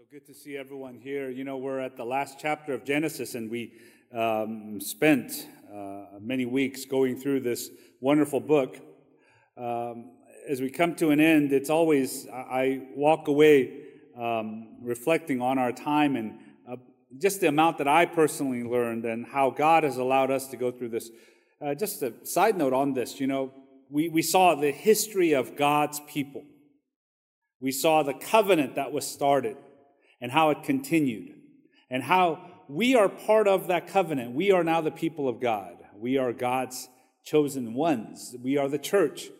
So good to see everyone here. You know, we're at the last chapter of Genesis, and we um, spent uh, many weeks going through this wonderful book. Um, as we come to an end, it's always, I walk away um, reflecting on our time and uh, just the amount that I personally learned and how God has allowed us to go through this. Uh, just a side note on this, you know, we, we saw the history of God's people. We saw the covenant that was started and how it continued, and how we are part of that covenant. We are now the people of God. We are God's chosen ones. We are the church.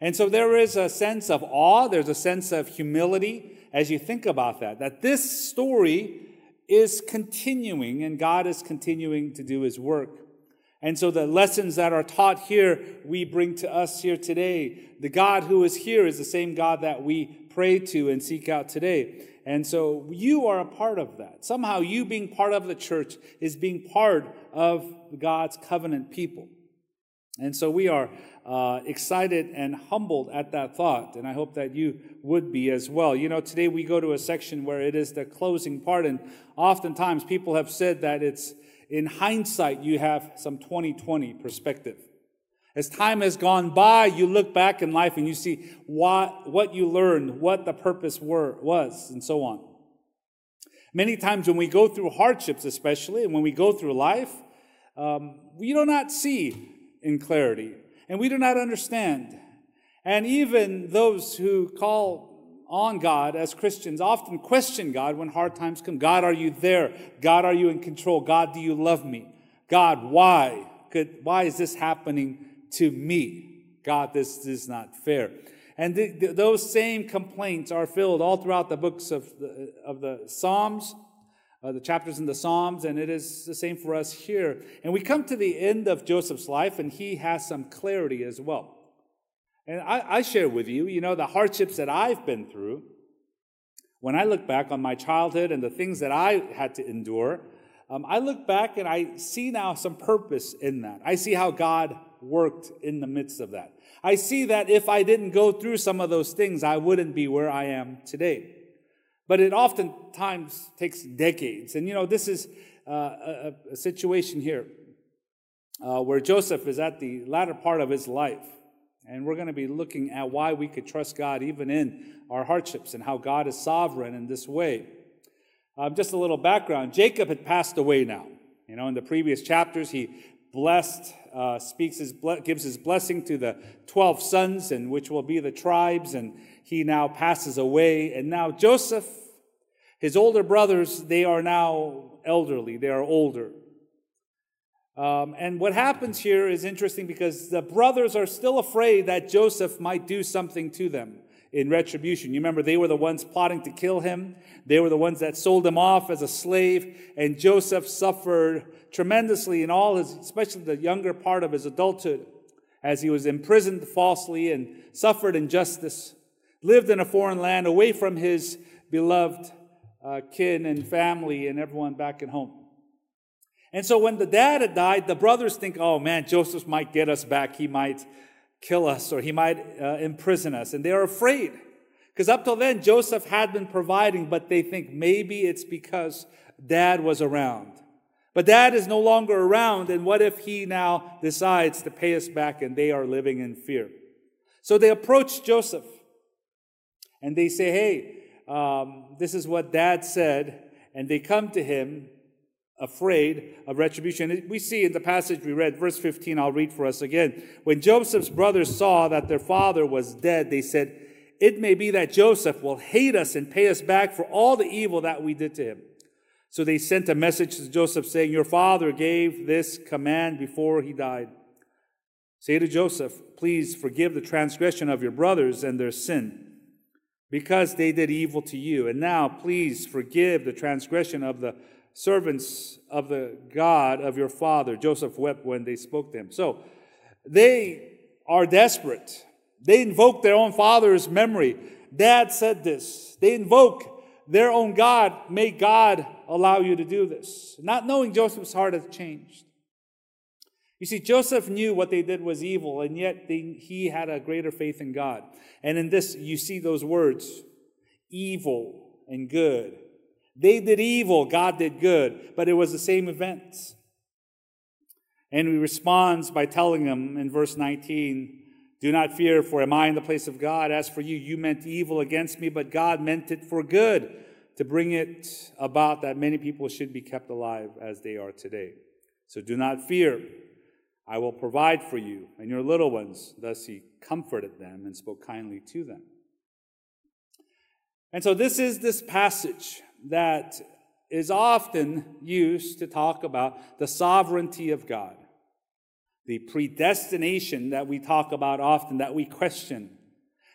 And so there is a sense of awe, there's a sense of humility as you think about that, that this story is continuing and God is continuing to do his work. And so the lessons that are taught here, we bring to us here today. The God who is here is the same God that we pray to and seek out today. And so you are a part of that. Somehow you being part of the church is being part of God's covenant people. And so we are uh, excited and humbled at that thought, and I hope that you would be as well. You know, today we go to a section where it is the closing part, and oftentimes people have said that it's in hindsight you have some 2020 perspective. As time has gone by, you look back in life and you see what, what you learned, what the purpose were, was, and so on. Many times when we go through hardships, especially, and when we go through life, um, we do not see in clarity, and we do not understand. And even those who call on God as Christians often question God when hard times come. God, are you there? God, are you in control? God, do you love me? God, why? Could, why is this happening to me. God, this is not fair. And those same complaints are filled all throughout the books of the, of the Psalms, uh, the chapters in the Psalms, and it is the same for us here. And we come to the end of Joseph's life, and he has some clarity as well. And I, I share with you, you know, the hardships that I've been through. When I look back on my childhood and the things that I had to endure, um, I look back and I see now some purpose in that. I see how God worked in the midst of that. I see that if I didn't go through some of those things, I wouldn't be where I am today. But it oftentimes takes decades. And you know, this is uh, a, a, situation here uh, where Joseph is at the latter part of his life. And we're going to be looking at why we could trust God even in our hardships and how God is sovereign in this way. Um, just a little background Jacob had passed away now. You know, in the previous chapters, he blessed, uh, speaks his, gives his blessing to the 12 sons, and which will be the tribes, and he now passes away. And now Joseph, his older brothers, they are now elderly, they are older. Um, and what happens here is interesting because the brothers are still afraid that Joseph might do something to them in retribution. You remember they were the ones plotting to kill him. They were the ones that sold him off as a slave, and Joseph suffered tremendously in all his, especially the younger part of his adulthood, as he was imprisoned falsely and suffered injustice, lived in a foreign land away from his beloved uh, kin and family and everyone back at home. And so when the dad had died, the brothers think, oh man, Joseph might get us back. He might kill us or he might uh, imprison us. And they are afraid. Because up till then, Joseph had been providing, but they think maybe it's because dad was around. But dad is no longer around, and what if he now decides to pay us back and they are living in fear? So they approach Joseph and they say, Hey, um, this is what dad said. And they come to him afraid of retribution. We see in the passage we read, verse 15, I'll read for us again. When Joseph's brothers saw that their father was dead, they said, It may be that Joseph will hate us and pay us back for all the evil that we did to him. So they sent a message to Joseph saying, Your father gave this command before he died. Say to Joseph, Please forgive the transgression of your brothers and their sin, because they did evil to you. And now, please forgive the transgression of the servants of the God of your father. Joseph wept when they spoke to him. So they are desperate. They invoke their own father's memory. Dad said this. They invoke their own God. May God allow you to do this. Not knowing Joseph's heart has changed. You see, Joseph knew what they did was evil, and yet they, he had a greater faith in God. And in this, you see those words evil and good. They did evil, God did good, but it was the same event. And he responds by telling them in verse 19, Do not fear, for am I in the place of God? As for you, you meant evil against me, but God meant it for good, to bring it about that many people should be kept alive as they are today. So do not fear. I will provide for you and your little ones. Thus he comforted them and spoke kindly to them. And so this is this passage that is often used to talk about the sovereignty of God the predestination that we talk about often, that we question,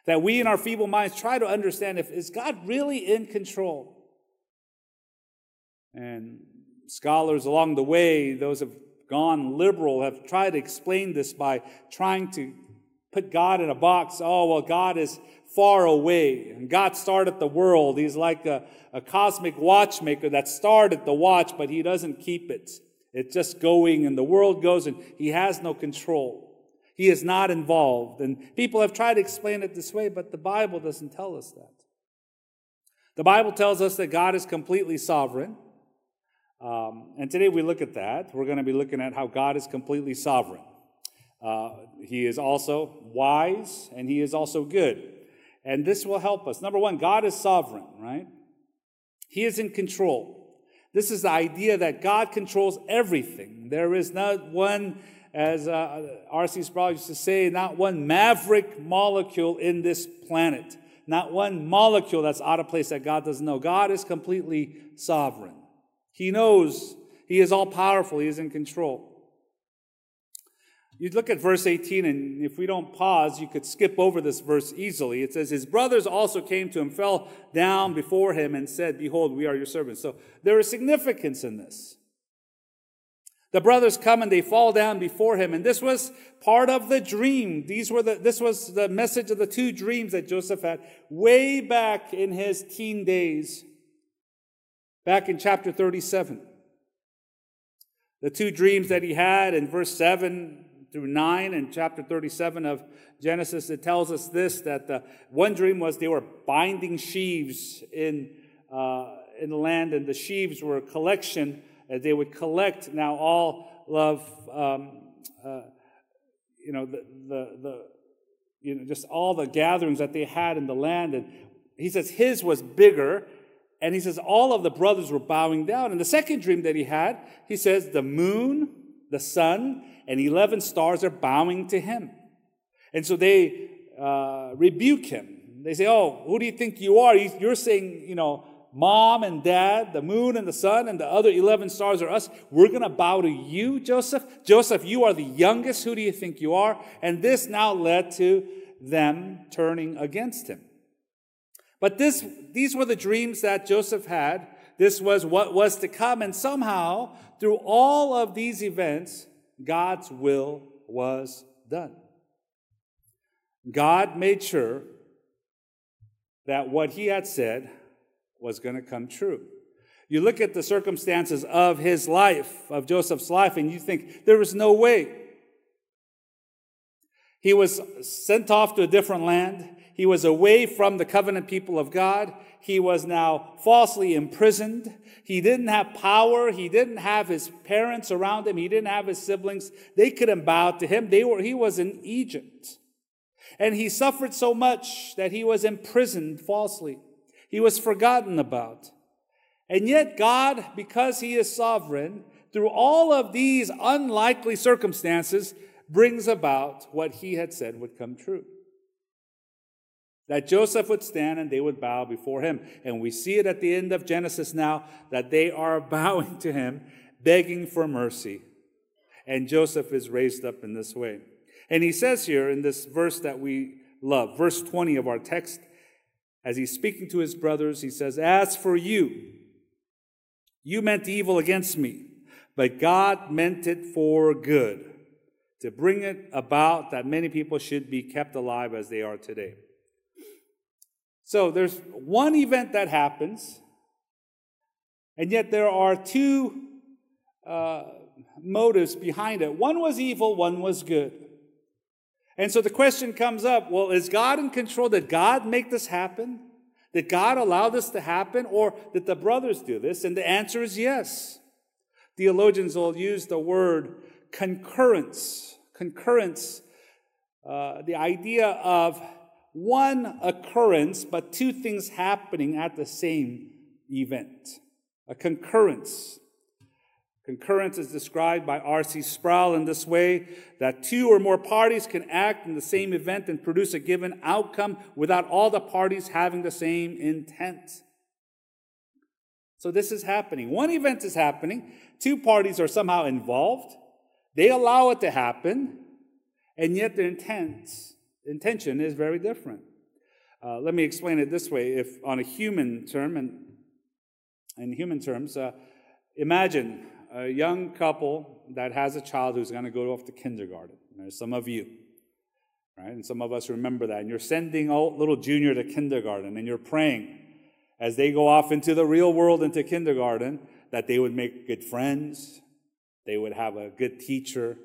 that we in our feeble minds try to understand if is God really in control? And scholars along the way, those have gone liberal, have tried to explain this by trying to put God in a box. Oh, well, God is far away. And God started the world. He's like a, a cosmic watchmaker that started the watch, but he doesn't keep it. It's just going and the world goes and he has no control. He is not involved. And people have tried to explain it this way, but the Bible doesn't tell us that. The Bible tells us that God is completely sovereign. Um, and today we look at that. We're going to be looking at how God is completely sovereign. Uh, he is also wise and he is also good. And this will help us. Number one, God is sovereign, right? He is in control. This is the idea that God controls everything. There is not one, as uh, R.C. Sproul used to say, not one maverick molecule in this planet, not one molecule that's out of place that God doesn't know. God is completely sovereign. He knows, He is all powerful, He is in control. You look at verse 18, and if we don't pause, you could skip over this verse easily. It says, His brothers also came to him, fell down before him, and said, Behold, we are your servants. So there is significance in this. The brothers come and they fall down before him, and this was part of the dream. These were the, this was the message of the two dreams that Joseph had way back in his teen days, back in chapter 37. The two dreams that he had in verse 7 through 9 and chapter 37 of Genesis, it tells us this that the one dream was they were binding sheaves in, uh, in the land, and the sheaves were a collection. Uh, they would collect now all of, um, uh, you know, the, the, the, you know, just all the gatherings that they had in the land. And he says his was bigger. And he says all of the brothers were bowing down. And the second dream that he had, he says the moon, the sun, and 11 stars are bowing to him. And so they uh, rebuke him. They say, Oh, who do you think you are? You're saying, you know, mom and dad, the moon and the sun, and the other 11 stars are us. We're going to bow to you, Joseph. Joseph, you are the youngest. Who do you think you are? And this now led to them turning against him. But this, these were the dreams that Joseph had. This was what was to come. And somehow, through all of these events, God's will was done. God made sure that what he had said was going to come true. You look at the circumstances of his life, of Joseph's life, and you think there was no way. He was sent off to a different land. He was away from the covenant people of God. He was now falsely imprisoned. He didn't have power. He didn't have his parents around him. He didn't have his siblings. They couldn't bow to him. They were, he was in Egypt. And he suffered so much that he was imprisoned falsely. He was forgotten about. And yet, God, because he is sovereign, through all of these unlikely circumstances, brings about what he had said would come true that Joseph would stand and they would bow before him. And we see it at the end of Genesis now that they are bowing to him, begging for mercy. And Joseph is raised up in this way. And he says here in this verse that we love, verse 20 of our text, as he's speaking to his brothers, he says, As for you, you meant evil against me, but God meant it for good, to bring it about that many people should be kept alive as they are today. So there's one event that happens, and yet there are two uh, motives behind it. One was evil, one was good. And so the question comes up well, is God in control? Did God make this happen? Did God allow this to happen, or did the brothers do this? And the answer is yes. Theologians will use the word concurrence. Concurrence, uh, the idea of one occurrence, but two things happening at the same event. A concurrence. Concurrence is described by R.C. Sproul in this way that two or more parties can act in the same event and produce a given outcome without all the parties having the same intent. So this is happening. One event is happening, two parties are somehow involved, they allow it to happen, and yet their intent, intention is very different. Uh, let me explain it this way if on a human term and in human terms uh, imagine a young couple that has a child who's going to go off to kindergarten. There's some of you, right? And some of us remember that. And you're sending out little junior to kindergarten and you're praying as they go off into the real world, into kindergarten, that they would make good friends, they would have a good teacher,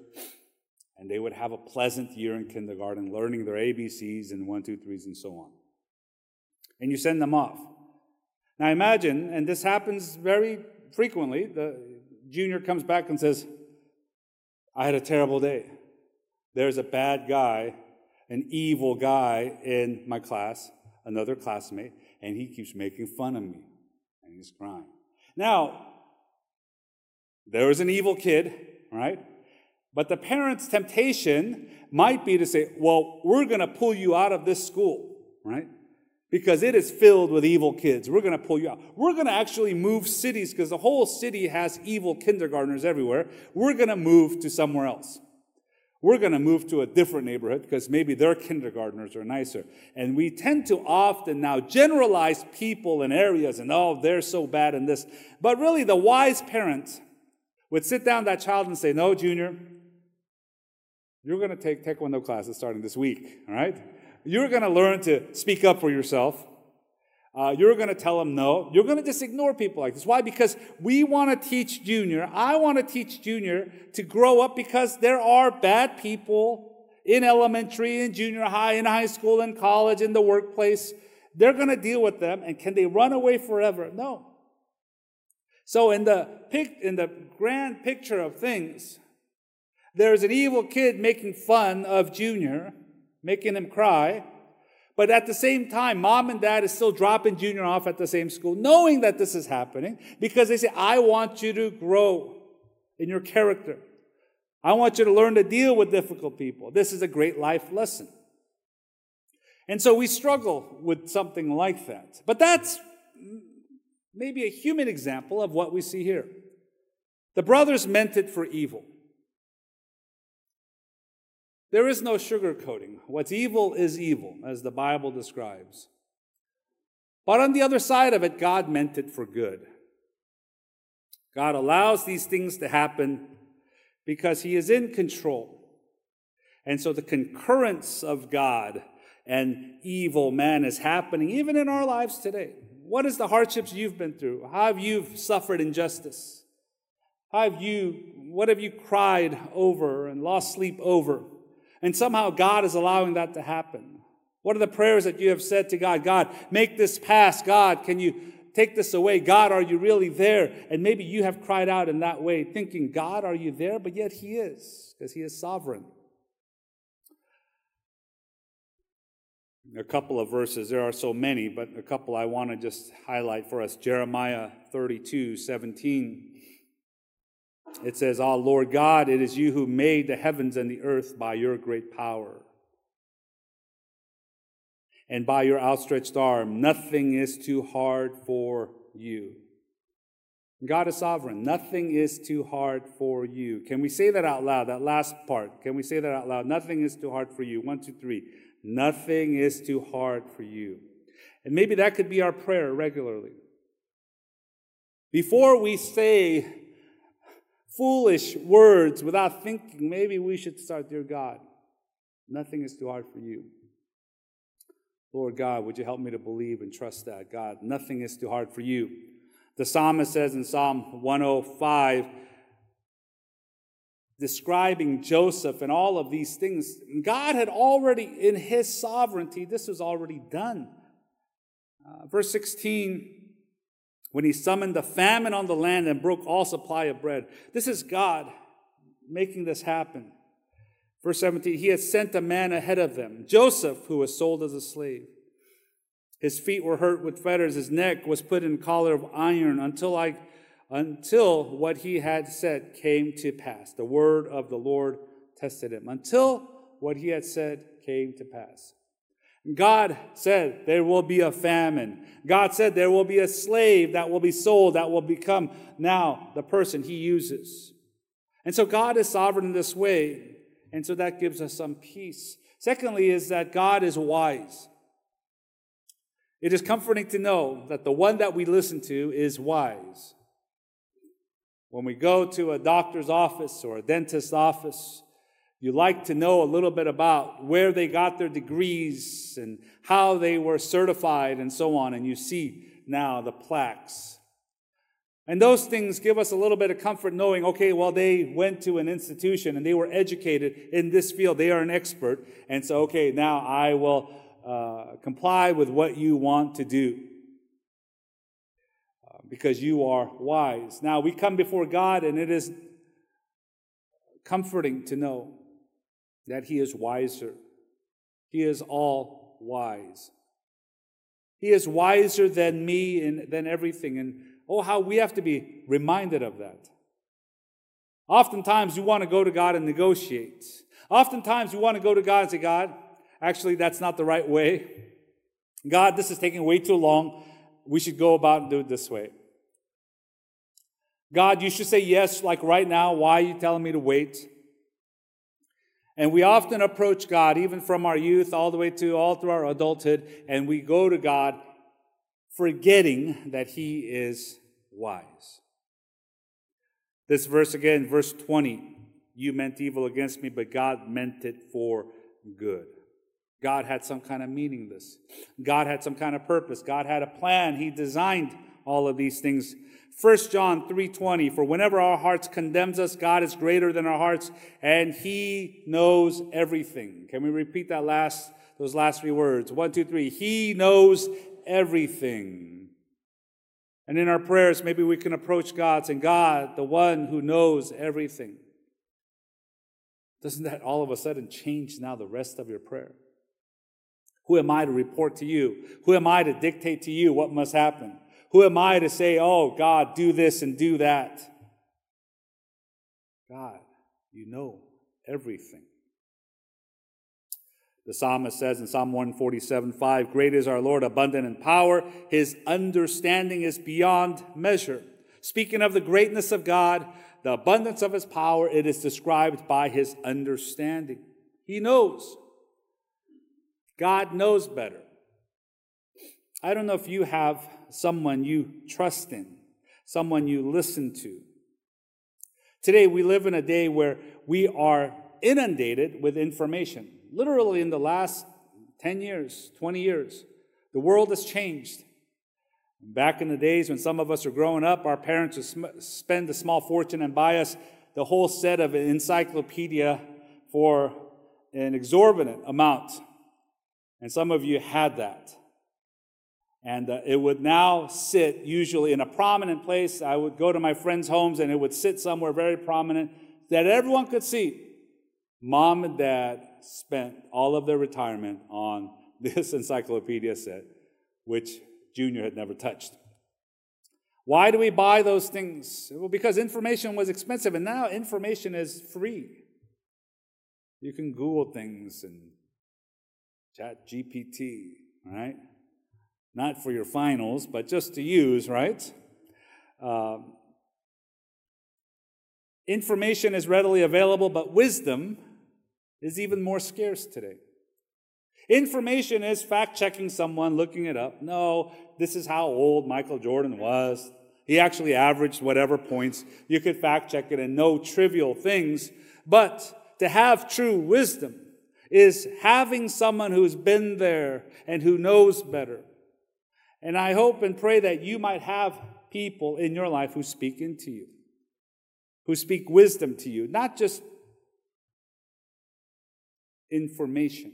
and they would have a pleasant year in kindergarten, learning their ABCs and one, two, threes, and so on. And you send them off. Now imagine, and this happens very frequently, the junior comes back and says, I had a terrible day. There's a bad guy, an evil guy in my class, another classmate, and he keeps making fun of me. And he's crying. Now, there is an evil kid, right? But the parent's temptation might be to say, well, we're going to pull you out of this school, right? because it is filled with evil kids. We're going to pull you out. We're going to actually move cities because the whole city has evil kindergartners everywhere. We're going to move to somewhere else. We're going to move to a different neighborhood because maybe their kindergartners are nicer. And we tend to often now generalize people and areas and, oh, they're so bad in this. But really, the wise parent would sit down that child and say, no, Junior, you're going to take Taekwondo classes starting this week, all right? You're going to learn to speak up for yourself. Uh, you're going to tell them no. You're going to just ignore people like this. Why? Because we want to teach Junior. I want to teach Junior to grow up because there are bad people in elementary, in junior high, in high school, in college, in the workplace. They're going to deal with them. And can they run away forever? No. So in the pic, in the grand picture of things, there's an evil kid making fun of Junior making him cry. But at the same time, mom and dad is still dropping Junior off at the same school, knowing that this is happening, because they say, I want you to grow in your character. I want you to learn to deal with difficult people. This is a great life lesson. And so we struggle with something like that. But that's maybe a human example of what we see here. The brothers meant it for evil. There is no sugarcoating. What's evil is evil, as the Bible describes. But on the other side of it, God meant it for good. God allows these things to happen because He is in control. And so the concurrence of God and evil man is happening even in our lives today. What is the hardships you've been through? How have you suffered injustice? How have you, what have you cried over and lost sleep over? And somehow God is allowing that to happen. What are the prayers that you have said to God? God, make this pass. God, can you take this away? God, are you really there? And maybe you have cried out in that way, thinking, God, are you there? But yet He is, because He is sovereign. A couple of verses, there are so many, but a couple I want to just highlight for us. Jeremiah 32 17. It says, Ah, Lord God, it is you who made the heavens and the earth by your great power. And by your outstretched arm, nothing is too hard for you. God is sovereign. Nothing is too hard for you. Can we say that out loud? That last part. Can we say that out loud? Nothing is too hard for you. One, two, three. Nothing is too hard for you. And maybe that could be our prayer regularly. Before we say foolish words without thinking, maybe we should start, Dear God, nothing is too hard for you. Lord God, would you help me to believe and trust that? God, nothing is too hard for you. The psalmist says in Psalm 105, describing Joseph and all of these things, God had already, in his sovereignty, this was already done. Uh, verse 16 when he summoned the famine on the land and broke all supply of bread. This is God making this happen. Verse 17, he had sent a man ahead of them, Joseph, who was sold as a slave. His feet were hurt with fetters, his neck was put in collar of iron until I until what he had said came to pass. The word of the Lord tested him. Until what he had said came to pass. God said there will be a famine. God said there will be a slave that will be sold, that will become now the person he uses. And so God is sovereign in this way. And so that gives us some peace. Secondly, is that God is wise. It is comforting to know that the one that we listen to is wise. When we go to a doctor's office or a dentist's office, you like to know a little bit about where they got their degrees and how they were certified and so on. And you see now the plaques. And those things give us a little bit of comfort knowing, okay, well, they went to an institution and they were educated in this field. They are an expert. And so, okay, now I will uh, comply with what you want to do uh, because you are wise. Now, we come before God and it is comforting to know that he is wiser. He is all wise. He is wiser than me and than everything. And oh, how we have to be reminded of that. Oftentimes, you want to go to God and negotiate. Oftentimes, you want to go to God and say, God, actually, that's not the right way. God, this is taking way too long. We should go about and do it this way. God, you should say yes, like right now. Why are you telling me to wait? And we often approach God, even from our youth all the way to all through our adulthood, and we go to God forgetting that He is wise. This verse again, verse 20 you meant evil against me, but God meant it for good. God had some kind of meaning this. God had some kind of purpose. God had a plan. He designed all of these things 1 John 3:20 For whenever our hearts condemns us God is greater than our hearts and he knows everything. Can we repeat that last those last three words? One, two, three. He knows everything. And in our prayers, maybe we can approach God saying, God, the one who knows everything. Doesn't that all of a sudden change now the rest of your prayer? Who am I to report to you? Who am I to dictate to you what must happen? Who am I to say, oh, God, do this and do that? God, you know everything. The psalmist says in Psalm 147 5, Great is our Lord, abundant in power. His understanding is beyond measure. Speaking of the greatness of God, the abundance of his power, it is described by his understanding. He knows. God knows better. I don't know if you have someone you trust in, someone you listen to. Today, we live in a day where we are inundated with information. Literally, in the last 10 years, 20 years, the world has changed. Back in the days when some of us were growing up, our parents would spend a small fortune and buy us the whole set of an encyclopedia for an exorbitant amount. And some of you had that. And uh, it would now sit usually in a prominent place. I would go to my friends' homes and it would sit somewhere very prominent that everyone could see. Mom and dad spent all of their retirement on this encyclopedia set, which Junior had never touched. Why do we buy those things? Well, because information was expensive, and now information is free. You can Google things and ChatGPT, right? Not for your finals, but just to use, right? Um, information is readily available, but wisdom is even more scarce today. Information is fact checking someone, looking it up. No, this is how old Michael Jordan was. He actually averaged whatever points. You could fact check it and know trivial things. But to have true wisdom is having someone who's been there and who knows better. And I hope and pray that you might have people in your life who speak into you, who speak wisdom to you, not just information.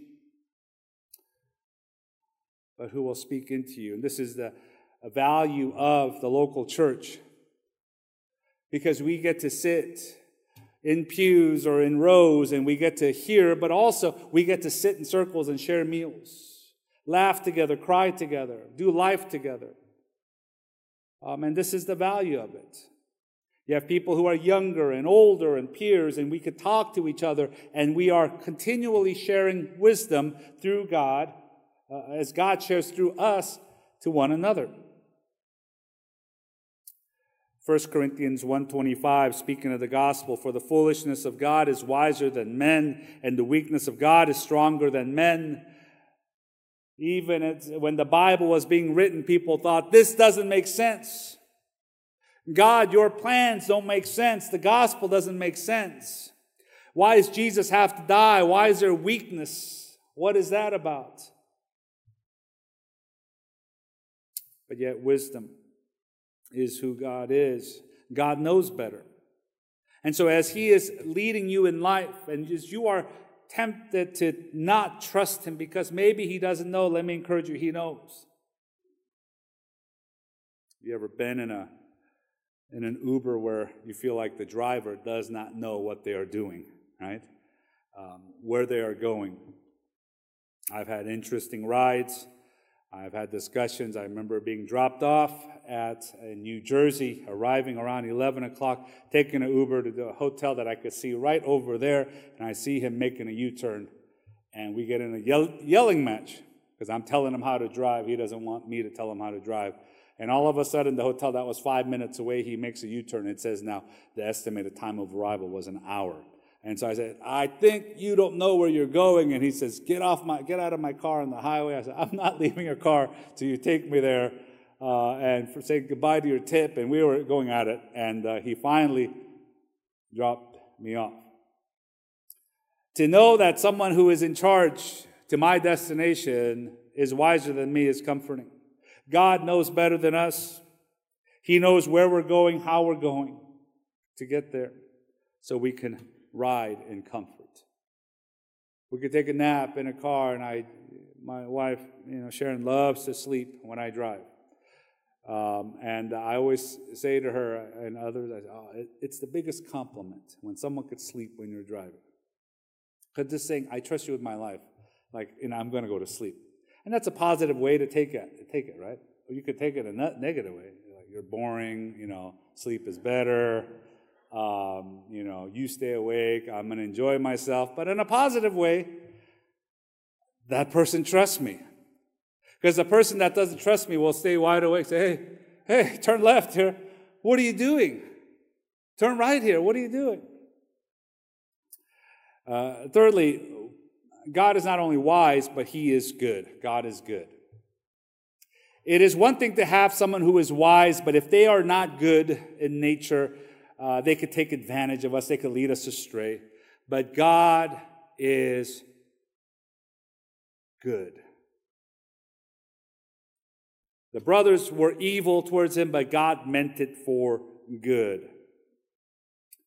but who will speak into you. And this is the value of the local church because we get to sit in pews or in rows and we get to hear, but also we get to sit in circles and share meals, laugh together, cry together, do life together. Um, and this is the value of it. You have people who are younger and older and peers, and we could talk to each other, and we are continually sharing wisdom through God, uh, as God shares through us to one another. 1 Corinthians 1:25 speaking of the gospel for the foolishness of God is wiser than men and the weakness of God is stronger than men. Even when the Bible was being written people thought this doesn't make sense. God, your plans don't make sense. The gospel doesn't make sense. Why does Jesus have to die? Why is there weakness? What is that about? But yet wisdom is who God is. God knows better. And so, as He is leading you in life, and as you are tempted to not trust Him because maybe He doesn't know, let me encourage you, He knows. Have you ever been in a in an Uber where you feel like the driver does not know what they are doing, right? Um, where they are going. I've had interesting rides. I've had discussions. I remember being dropped off at in New Jersey, arriving around 11 o'clock, taking an Uber to the hotel that I could see right over there, and I see him making a U-turn, and we get in a yell, yelling match because I'm telling him how to drive. He doesn't want me to tell him how to drive. And all of a sudden, the hotel that was five minutes away, he makes a U-turn. It says now the estimated time of arrival was an hour. And so I said, I think you don't know where you're going. And he says, Get off my, get out of my car on the highway. I said, I'm not leaving your car till you take me there uh, and for, say goodbye to your tip. And we were going at it. And uh, he finally dropped me off. To know that someone who is in charge to my destination is wiser than me is comforting. God knows better than us. He knows where we're going, how we're going to get there, so we can ride in comfort. We could take a nap in a car, and I, my wife, you know, Sharon loves to sleep when I drive. Um, and I always say to her and others, I say, oh, it, it's the biggest compliment when someone could sleep when you're driving. Because just saying, I trust you with my life, like, and I'm going to go to sleep. And that's a positive way to take it, take it right? Or you could take it a negative way. Like, you're boring, you know, sleep is better. Um, you know, you stay awake, I'm going to enjoy myself. But in a positive way, that person trusts me. Because the person that doesn't trust me will stay wide awake, say, hey, hey, turn left here. What are you doing? Turn right here. What are you doing? Uh, thirdly, God is not only wise, but He is good. God is good. It is one thing to have someone who is wise, but if they are not good in nature, uh, they could take advantage of us, they could lead us astray. But God is good. The brothers were evil towards him, but God meant it for good.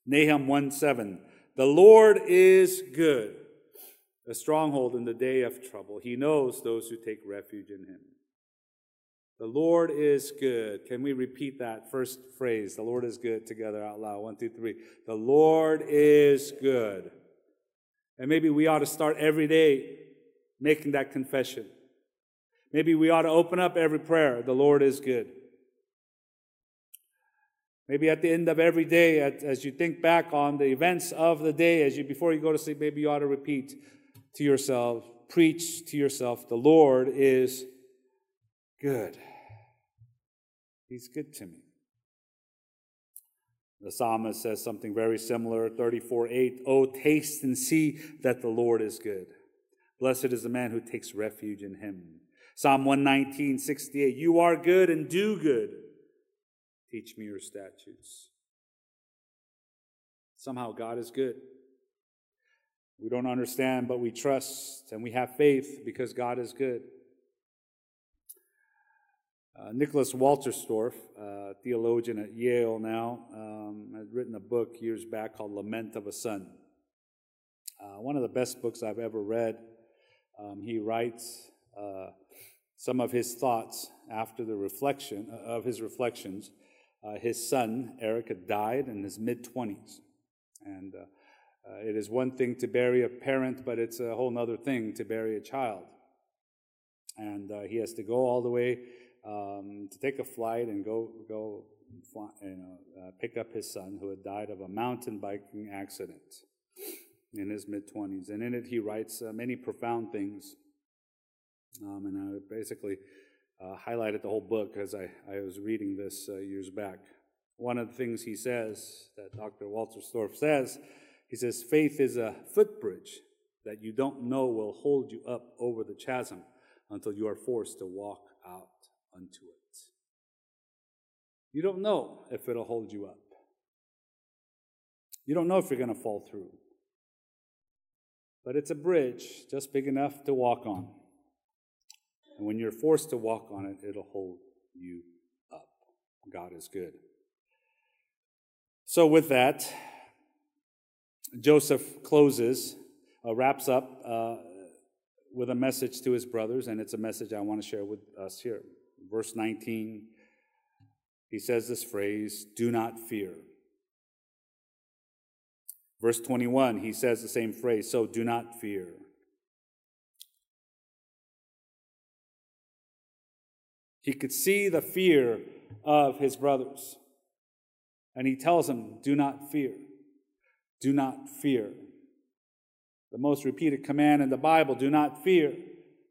Nahum 1 7. The Lord is good, a stronghold in the day of trouble. He knows those who take refuge in him. The Lord is good. Can we repeat that first phrase? The Lord is good together out loud. One, two, three. The Lord is good. And maybe we ought to start every day making that confession. Maybe we ought to open up every prayer. The Lord is good. Maybe at the end of every day, as you think back on the events of the day, as you before you go to sleep, maybe you ought to repeat to yourself, preach to yourself, the Lord is good. He's good to me. The psalmist says something very similar, 34 8. Oh, taste and see that the Lord is good. Blessed is the man who takes refuge in him. Psalm 119, 68. You are good and do good. Teach me your statutes. Somehow God is good. We don't understand, but we trust and we have faith because God is good. Uh, Nicholas Wolterstorff, uh, theologian at Yale now, um, has written a book years back called Lament of a Son. Uh, one of the best books I've ever read. Um, he writes uh, some of his thoughts after the reflection uh, of his reflections. Uh, his son, Eric, had died in his mid 20s. And uh, uh, it is one thing to bury a parent, but it's a whole other thing to bury a child. And uh, he has to go all the way um, to take a flight and go, go you know, uh, pick up his son who had died of a mountain biking accident in his mid 20s. And in it, he writes many profound things. Um, and I basically uh, highlighted the whole book as I, I was reading this uh, years back. One of the things he says, that Dr. Wolterstorff says, he says, faith is a footbridge that you don't know will hold you up over the chasm until you are forced to walk out unto it. You don't know if it'll hold you up. You don't know if you're going to fall through. But it's a bridge just big enough to walk on. And when you're forced to walk on it, it'll hold you up. God is good. So, with that, Joseph closes, uh, wraps up uh, with a message to his brothers, and it's a message I want to share with us here. Verse 19 he says this phrase, do not fear. Verse 21, he says the same phrase, so do not fear. He could see the fear of his brothers. And he tells them, do not fear. Do not fear. The most repeated command in the Bible do not fear.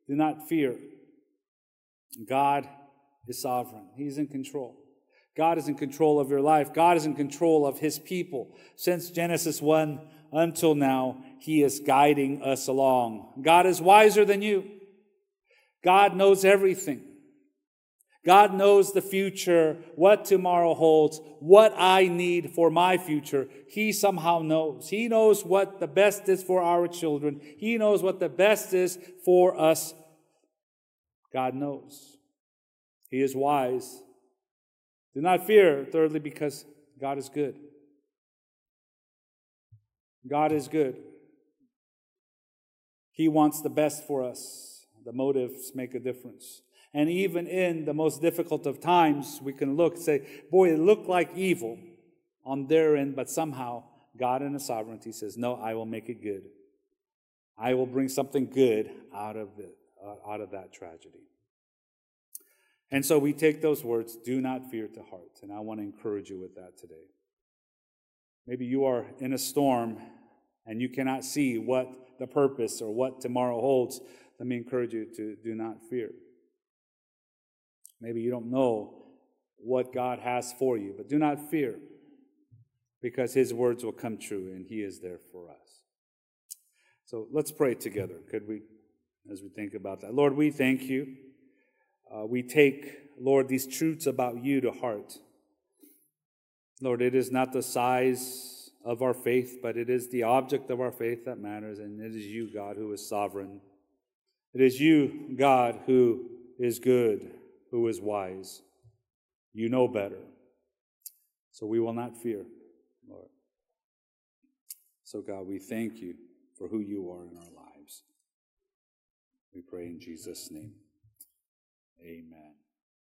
Do not fear. God is sovereign, He's in control. God is in control of your life. God is in control of his people. Since Genesis 1 until now, he is guiding us along. God is wiser than you. God knows everything. God knows the future, what tomorrow holds, what I need for my future. He somehow knows. He knows what the best is for our children. He knows what the best is for us. God knows. He is wise. Do not fear, thirdly, because God is good. God is good. He wants the best for us. The motives make a difference. And even in the most difficult of times, we can look and say, boy, it looked like evil on their end, but somehow God in His sovereignty says, no, I will make it good. I will bring something good out of uh, out of that tragedy. And so we take those words, do not fear to heart. And I want to encourage you with that today. Maybe you are in a storm and you cannot see what the purpose or what tomorrow holds. Let me encourage you to do not fear. Maybe you don't know what God has for you, but do not fear because his words will come true and he is there for us. So let's pray together, could we, as we think about that? Lord, we thank you uh, we take, Lord, these truths about you to heart. Lord, it is not the size of our faith, but it is the object of our faith that matters, and it is you, God, who is sovereign. It is you, God, who is good, who is wise. You know better. So we will not fear, Lord. So, God, we thank you for who you are in our lives. We pray in Jesus' name. Amen.